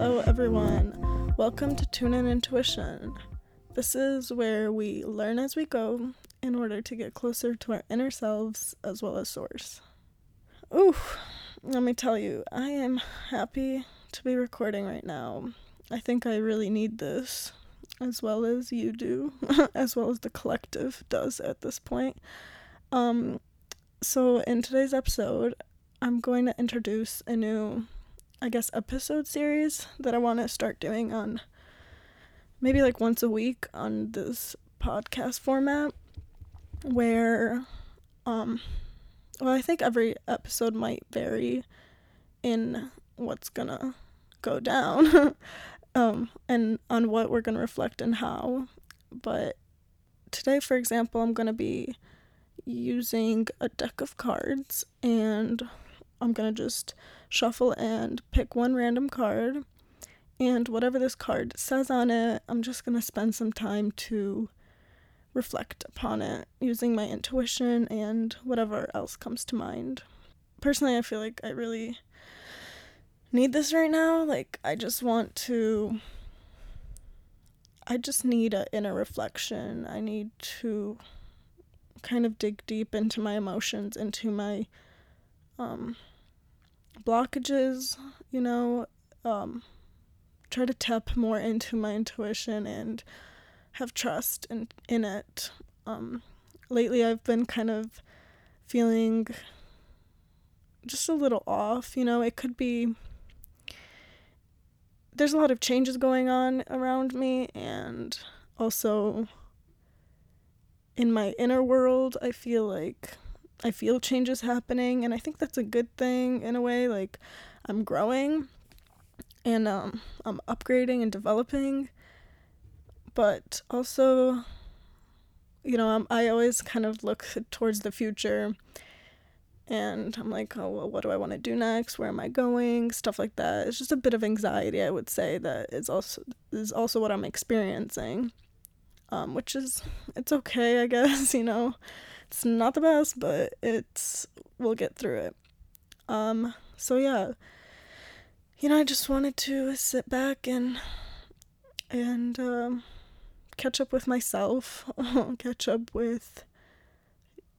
Hello, everyone. Welcome to Tune In Intuition. This is where we learn as we go in order to get closer to our inner selves as well as Source. Ooh, let me tell you, I am happy to be recording right now. I think I really need this, as well as you do, as well as the collective does at this point. Um, so, in today's episode, I'm going to introduce a new, I guess, episode series that I want to start doing on maybe like once a week on this podcast format where, um, well, I think every episode might vary in what's gonna go down um, and on what we're gonna reflect and how. But today, for example, I'm gonna be using a deck of cards and I'm gonna just shuffle and pick one random card. And whatever this card says on it, I'm just gonna spend some time to reflect upon it using my intuition and whatever else comes to mind. Personally, I feel like I really need this right now. Like, I just want to. I just need an inner reflection. I need to kind of dig deep into my emotions, into my um, blockages, you know, um, try to tap more into my intuition and have trust in, in it. Um, lately, I've been kind of feeling just a little off, you know, it could be. There's a lot of changes going on around me, and also in my inner world, I feel like I feel changes happening, and I think that's a good thing in a way. Like, I'm growing and um, I'm upgrading and developing, but also, you know, I'm, I always kind of look towards the future and I'm like, oh, well, what do I want to do next? Where am I going? Stuff like that. It's just a bit of anxiety, I would say, that is also is also what I'm experiencing, um, which is it's okay, I guess. You know, it's not the best, but it's we'll get through it. Um, so yeah, you know, I just wanted to sit back and and um, catch up with myself, catch up with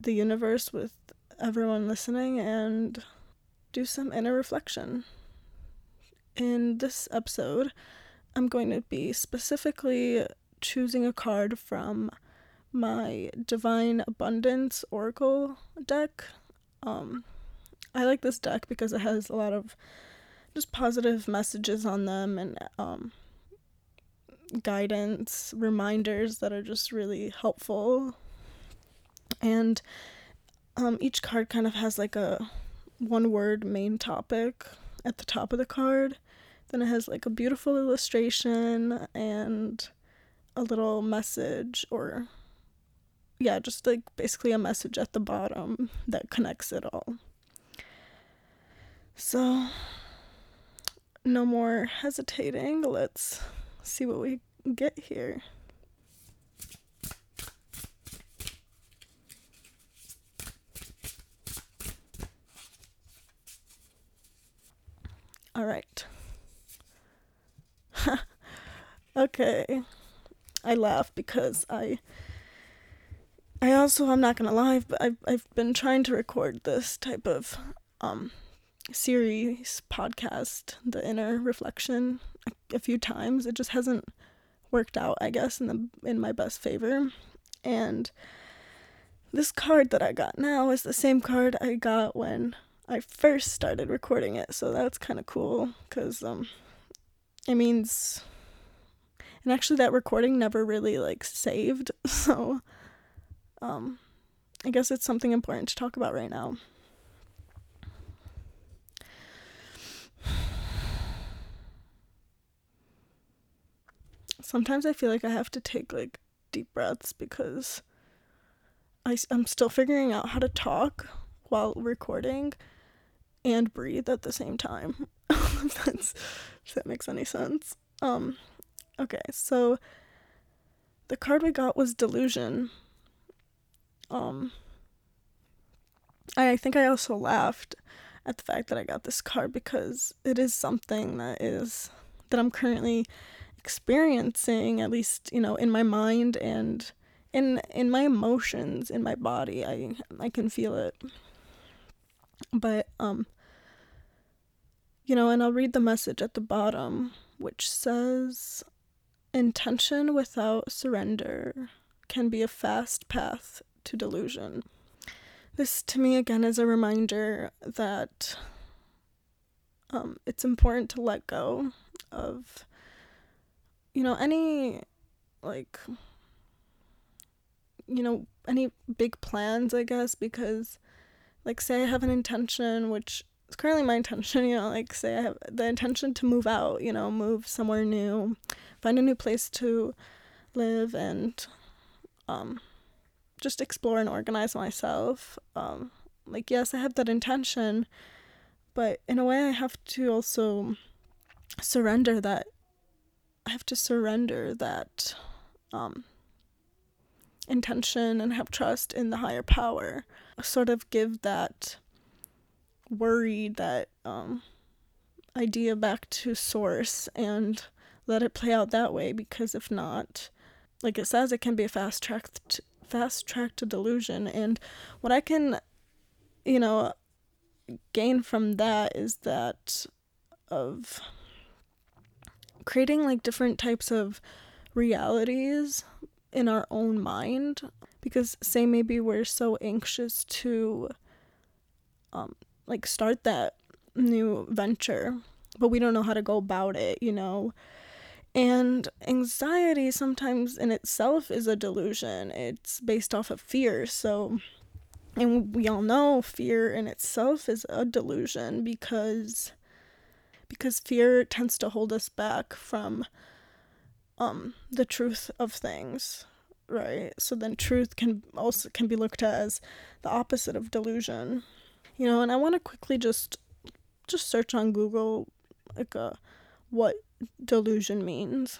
the universe, with everyone listening, and do some inner reflection. In this episode, I'm going to be specifically choosing a card from my Divine Abundance Oracle deck. Um, I like this deck because it has a lot of just positive messages on them and um, guidance, reminders that are just really helpful. And um, each card kind of has like a one word main topic at the top of the card. Then it has like a beautiful illustration and a little message or yeah, just like basically a message at the bottom that connects it all. So, no more hesitating. Let's see what we get here. All right. okay. I laugh because I also I'm not gonna lie, but I've I've been trying to record this type of um series podcast, the inner reflection, a, a few times. It just hasn't worked out, I guess, in the in my best favor. And this card that I got now is the same card I got when I first started recording it. So that's kind of cool cuz um it means and actually that recording never really like saved. So um, I guess it's something important to talk about right now. Sometimes I feel like I have to take like deep breaths because I, I'm still figuring out how to talk while recording and breathe at the same time. That's, if that makes any sense. Um, okay, so the card we got was Delusion um I think I also laughed at the fact that I got this card because it is something that is that I'm currently experiencing at least, you know, in my mind and in in my emotions, in my body. I I can feel it. But um you know, and I'll read the message at the bottom which says intention without surrender can be a fast path to delusion. This to me again is a reminder that um, it's important to let go of, you know, any like, you know, any big plans, I guess, because, like, say I have an intention, which is currently my intention, you know, like, say I have the intention to move out, you know, move somewhere new, find a new place to live, and, um, just explore and organize myself. Um, like, yes, I have that intention, but in a way, I have to also surrender that. I have to surrender that um, intention and have trust in the higher power. Sort of give that worry, that um, idea back to source and let it play out that way because if not, like it says, it can be a fast track to, fast track to delusion. And what I can, you know, gain from that is that of creating like different types of realities in our own mind because say maybe we're so anxious to um like start that new venture but we don't know how to go about it you know and anxiety sometimes in itself is a delusion. It's based off of fear. So, and we all know fear in itself is a delusion because because fear tends to hold us back from um the truth of things, right? So then truth can also can be looked at as the opposite of delusion. You know, and I want to quickly just just search on Google like a uh, what delusion means.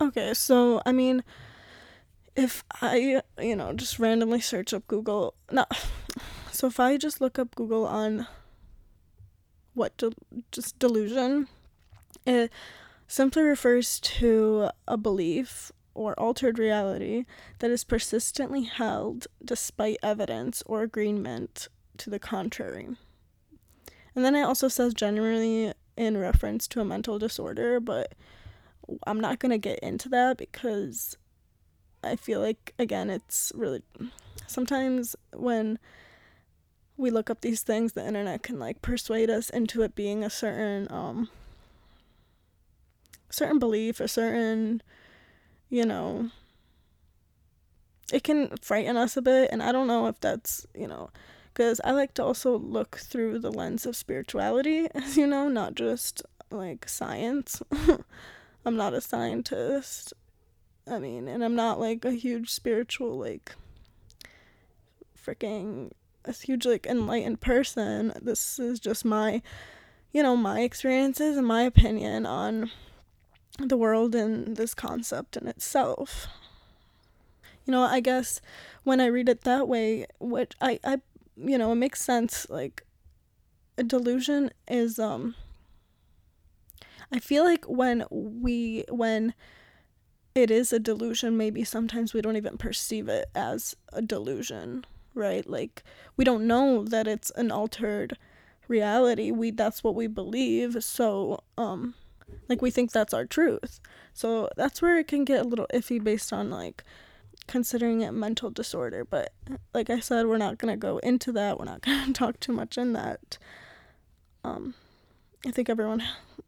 Okay, so I mean, if I, you know, just randomly search up Google, no, so if I just look up Google on what de- just delusion, it simply refers to a belief or altered reality that is persistently held despite evidence or agreement to the contrary. And then it also says generally in reference to a mental disorder, but I'm not going to get into that because I feel like, again, it's really sometimes when we look up these things, the internet can like persuade us into it being a certain, um, certain belief, a certain, you know, it can frighten us a bit. And I don't know if that's, you know, because I like to also look through the lens of spirituality, as you know, not just like science. I'm not a scientist. I mean, and I'm not like a huge spiritual, like, freaking, a huge, like, enlightened person. This is just my, you know, my experiences and my opinion on the world and this concept in itself. You know, I guess when I read it that way, what I, I you know, it makes sense. Like, a delusion is, um, I feel like when we, when it is a delusion, maybe sometimes we don't even perceive it as a delusion, right? Like, we don't know that it's an altered reality. We, that's what we believe. So, um, like, we think that's our truth. So that's where it can get a little iffy based on, like, considering it mental disorder. But like I said, we're not gonna go into that. We're not gonna talk too much in that. Um, I think everyone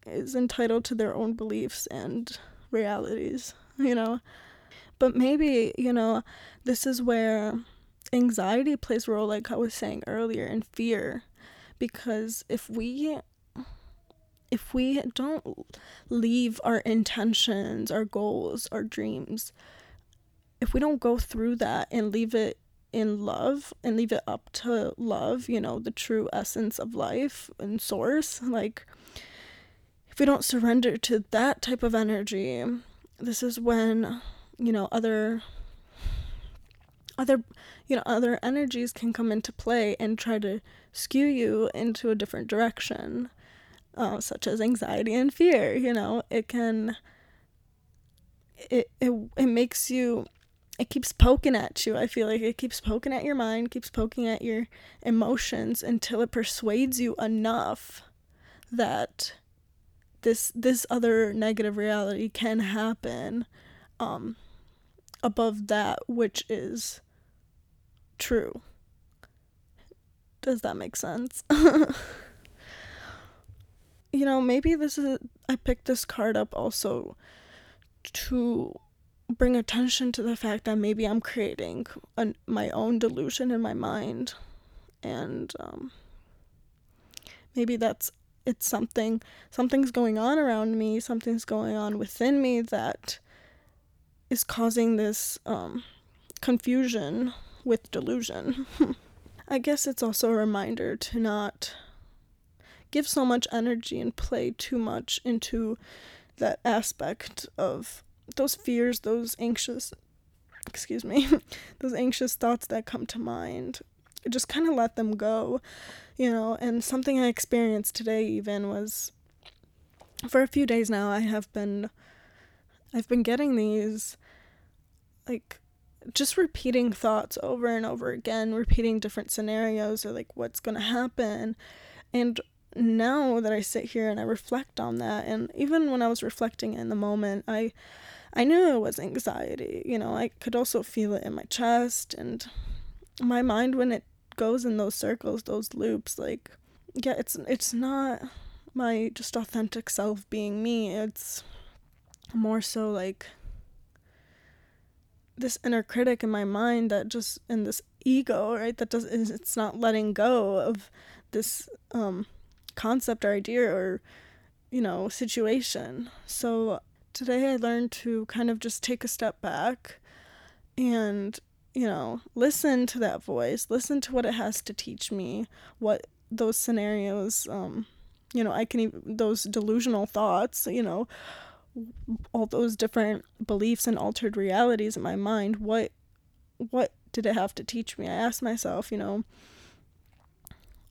is entitled to their own beliefs and realities, you know. But maybe, you know, this is where anxiety plays a role, like I was saying earlier, and fear. Because if we if we don't leave our intentions, our goals, our dreams if we don't go through that and leave it in love and leave it up to love, you know, the true essence of life and source, like if we don't surrender to that type of energy, this is when, you know, other other you know other energies can come into play and try to skew you into a different direction uh, such as anxiety and fear. You know, it can, it, it, it makes you, it keeps poking at you. I feel like it keeps poking at your mind, keeps poking at your emotions until it persuades you enough that this this other negative reality can happen um above that which is true. Does that make sense? you know, maybe this is I picked this card up also to bring attention to the fact that maybe I'm creating a, my own delusion in my mind and um, maybe that's it's something something's going on around me something's going on within me that is causing this um, confusion with delusion. I guess it's also a reminder to not give so much energy and play too much into that aspect of those fears, those anxious, excuse me, those anxious thoughts that come to mind. Just kind of let them go, you know. And something I experienced today even was for a few days now, I have been, I've been getting these like just repeating thoughts over and over again, repeating different scenarios or like what's going to happen. And now that I sit here and I reflect on that and even when I was reflecting in the moment, I I knew it was anxiety. You know, I could also feel it in my chest and my mind when it goes in those circles, those loops like yeah, it's it's not my just authentic self being me. It's more so like this inner critic in my mind that just and this ego right that does it's not letting go of this um concept or idea or you know situation. So today i learned to kind of just take a step back and you know listen to that voice listen to what it has to teach me what those scenarios um you know i can even those delusional thoughts you know all those different beliefs and altered realities in my mind what what did it have to teach me? I asked myself you know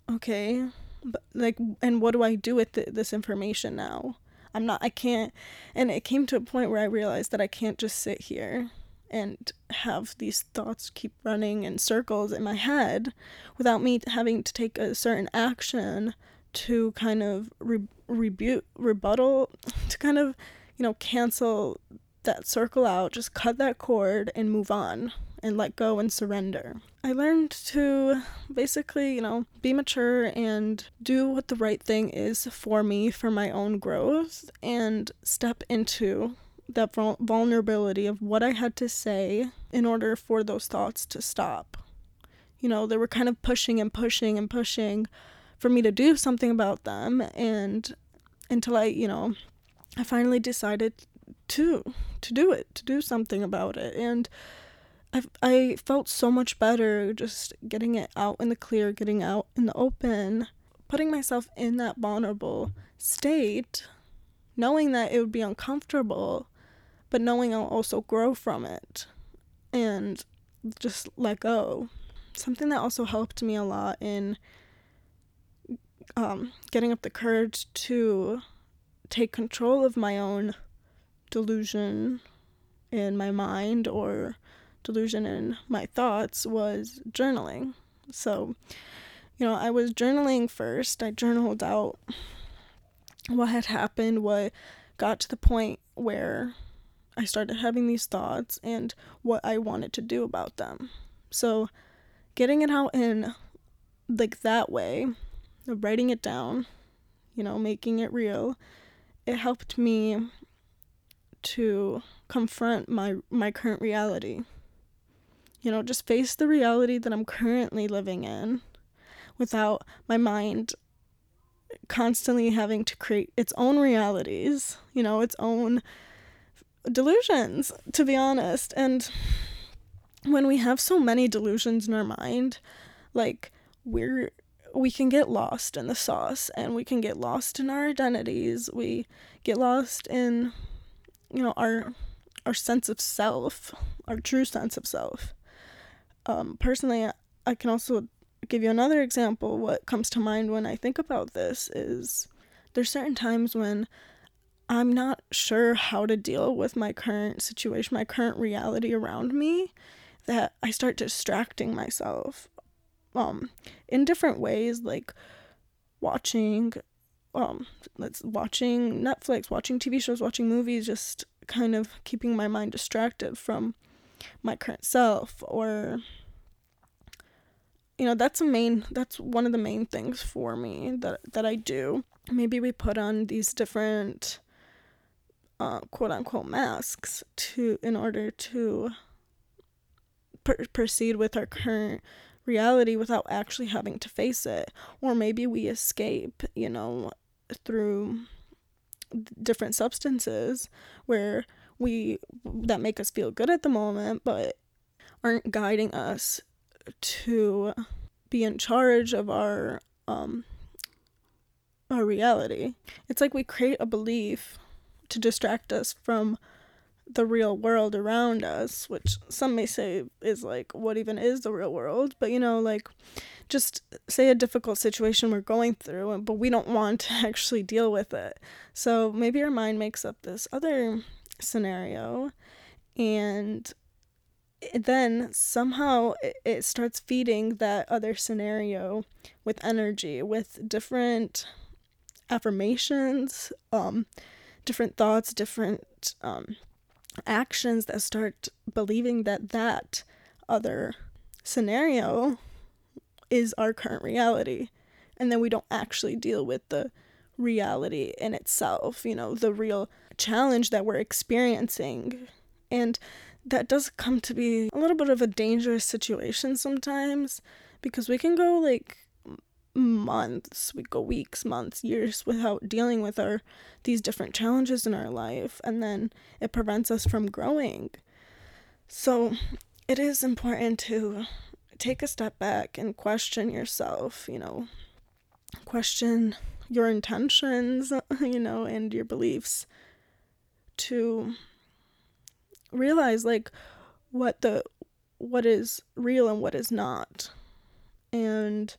okay but like and what do i do with the, this information now? I'm not i can't and it came to a point where i realized that i can't just sit here and have these thoughts keep running in circles in my head without me having to take a certain action to kind of re- rebuke rebuttal to kind of you know, cancel that circle out, just cut that cord and move on and let go and surrender. I learned to basically, you know, be mature and do what the right thing is for me for my own growth and step into that vulnerability of what I had to say in order for those thoughts to stop. You know, they were kind of pushing and pushing and pushing for me to do something about them and until I, you know, I finally decided to to do it, to do something about it, and I I felt so much better just getting it out in the clear, getting out in the open, putting myself in that vulnerable state, knowing that it would be uncomfortable, but knowing I'll also grow from it, and just let go. Something that also helped me a lot in um, getting up the courage to take control of my own delusion in my mind or delusion in my thoughts was journaling. So, you know, I was journaling first. I journaled out what had happened, what got to the point where I started having these thoughts and what I wanted to do about them. So, getting it out in like that way, writing it down, you know, making it real it helped me to confront my my current reality. You know, just face the reality that I'm currently living in without my mind constantly having to create its own realities, you know, its own delusions, to be honest. And when we have so many delusions in our mind, like we're we can get lost in the sauce and we can get lost in our identities. We get lost in you know our our sense of self, our true sense of self. Um, personally, I can also give you another example. What comes to mind when I think about this is there's certain times when I'm not sure how to deal with my current situation, my current reality around me, that I start distracting myself um in different ways like watching um let's watching Netflix, watching TV shows, watching movies, just kind of keeping my mind distracted from my current self or you know that's a main that's one of the main things for me that that I do. Maybe we put on these different uh, quote unquote masks to in order to per- proceed with our current reality without actually having to face it. Or maybe we escape you know through different substances where we that make us feel good at the moment but aren't guiding us to be in charge of our um our reality. It's like we create a belief to distract us from the real world around us, which some may say is like, what even is the real world? But you know, like, just say a difficult situation we're going through, but we don't want to actually deal with it. So maybe our mind makes up this other scenario, and then somehow it starts feeding that other scenario with energy, with different affirmations, um, different thoughts, different um, actions that start believing that that other scenario is our current reality. And then we don't actually deal with the reality in itself, you know, the real challenge that we're experiencing. And that does come to be a little bit of a dangerous situation sometimes because we can go like months we go weeks months years without dealing with our these different challenges in our life and then it prevents us from growing so it is important to take a step back and question yourself you know question your intentions you know and your beliefs to realize like what the what is real and what is not and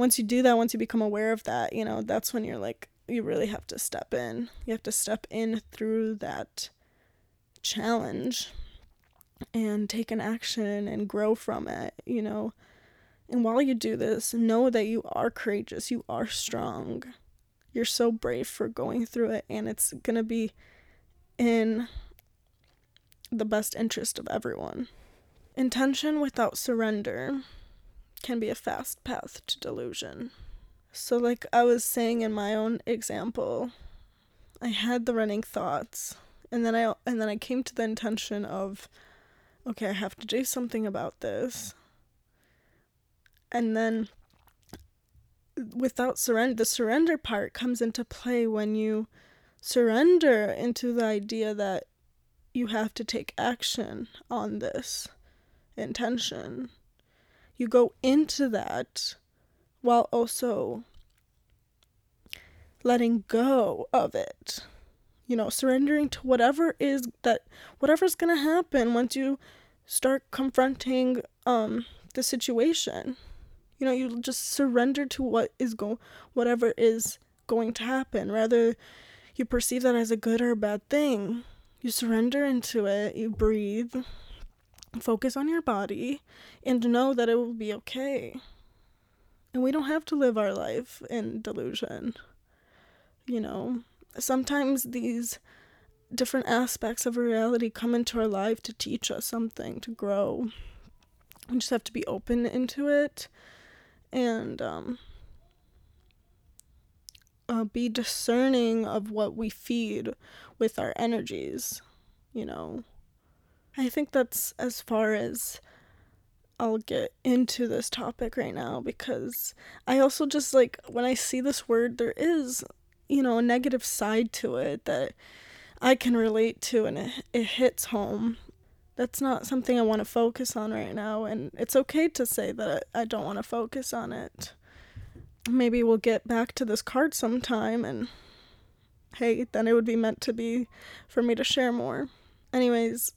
once you do that, once you become aware of that, you know, that's when you're like, you really have to step in. You have to step in through that challenge and take an action and grow from it, you know. And while you do this, know that you are courageous, you are strong. You're so brave for going through it, and it's gonna be in the best interest of everyone. Intention without surrender can be a fast path to delusion. So, like I was saying in my own example, I had the running thoughts, and then I and then I came to the intention of, okay, I have to do something about this. And then, without surrender, the surrender part comes into play when you surrender into the idea that you have to take action on this intention you go into that while also letting go of it. You know, surrendering to whatever is that whatever's going to happen once you start confronting um the situation. You know, you just surrender to what is go whatever is going to happen rather you perceive that as a good or a bad thing. You surrender into it, you breathe, focus on your body and know that it will be okay. And we don't have to live our life in delusion. You know, sometimes these different aspects of reality come into our life to teach us something, to grow. We just have to be open into it and um, uh, be discerning of what we feed with our energies, you know. I think that's as far as I'll get into this topic right now because I also just like when I see this word, there is, you know, a negative side to it that I can relate to and it, it hits home. That's not something I want to focus on right now, and it's okay to say that I, I don't want to focus on it. Maybe we'll get back to this card sometime, and hey, then it would be meant to be for me to share more. Anyways,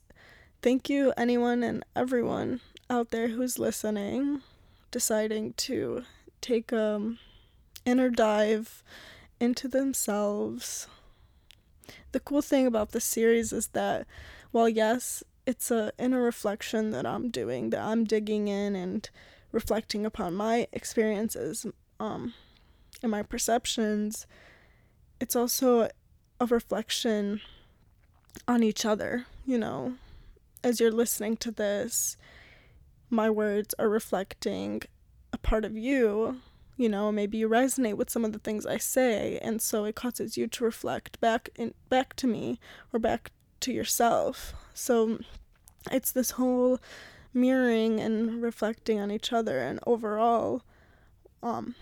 thank you, anyone and everyone out there who's listening, deciding to take a um, inner dive into themselves. The cool thing about this series is that, while yes, it's a inner reflection that I'm doing, that I'm digging in and reflecting upon my experiences um, and my perceptions, it's also a reflection on each other, you know. As you're listening to this, my words are reflecting a part of you, you know, maybe you resonate with some of the things I say, and so it causes you to reflect back in back to me or back to yourself. So it's this whole mirroring and reflecting on each other and overall um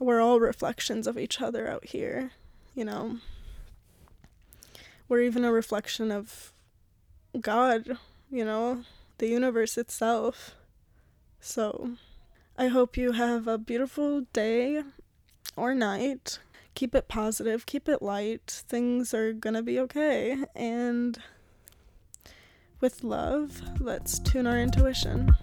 we're all reflections of each other out here, you know. We're even a reflection of God, you know, the universe itself. So, I hope you have a beautiful day or night. Keep it positive, keep it light. Things are gonna be okay. And with love, let's tune our intuition.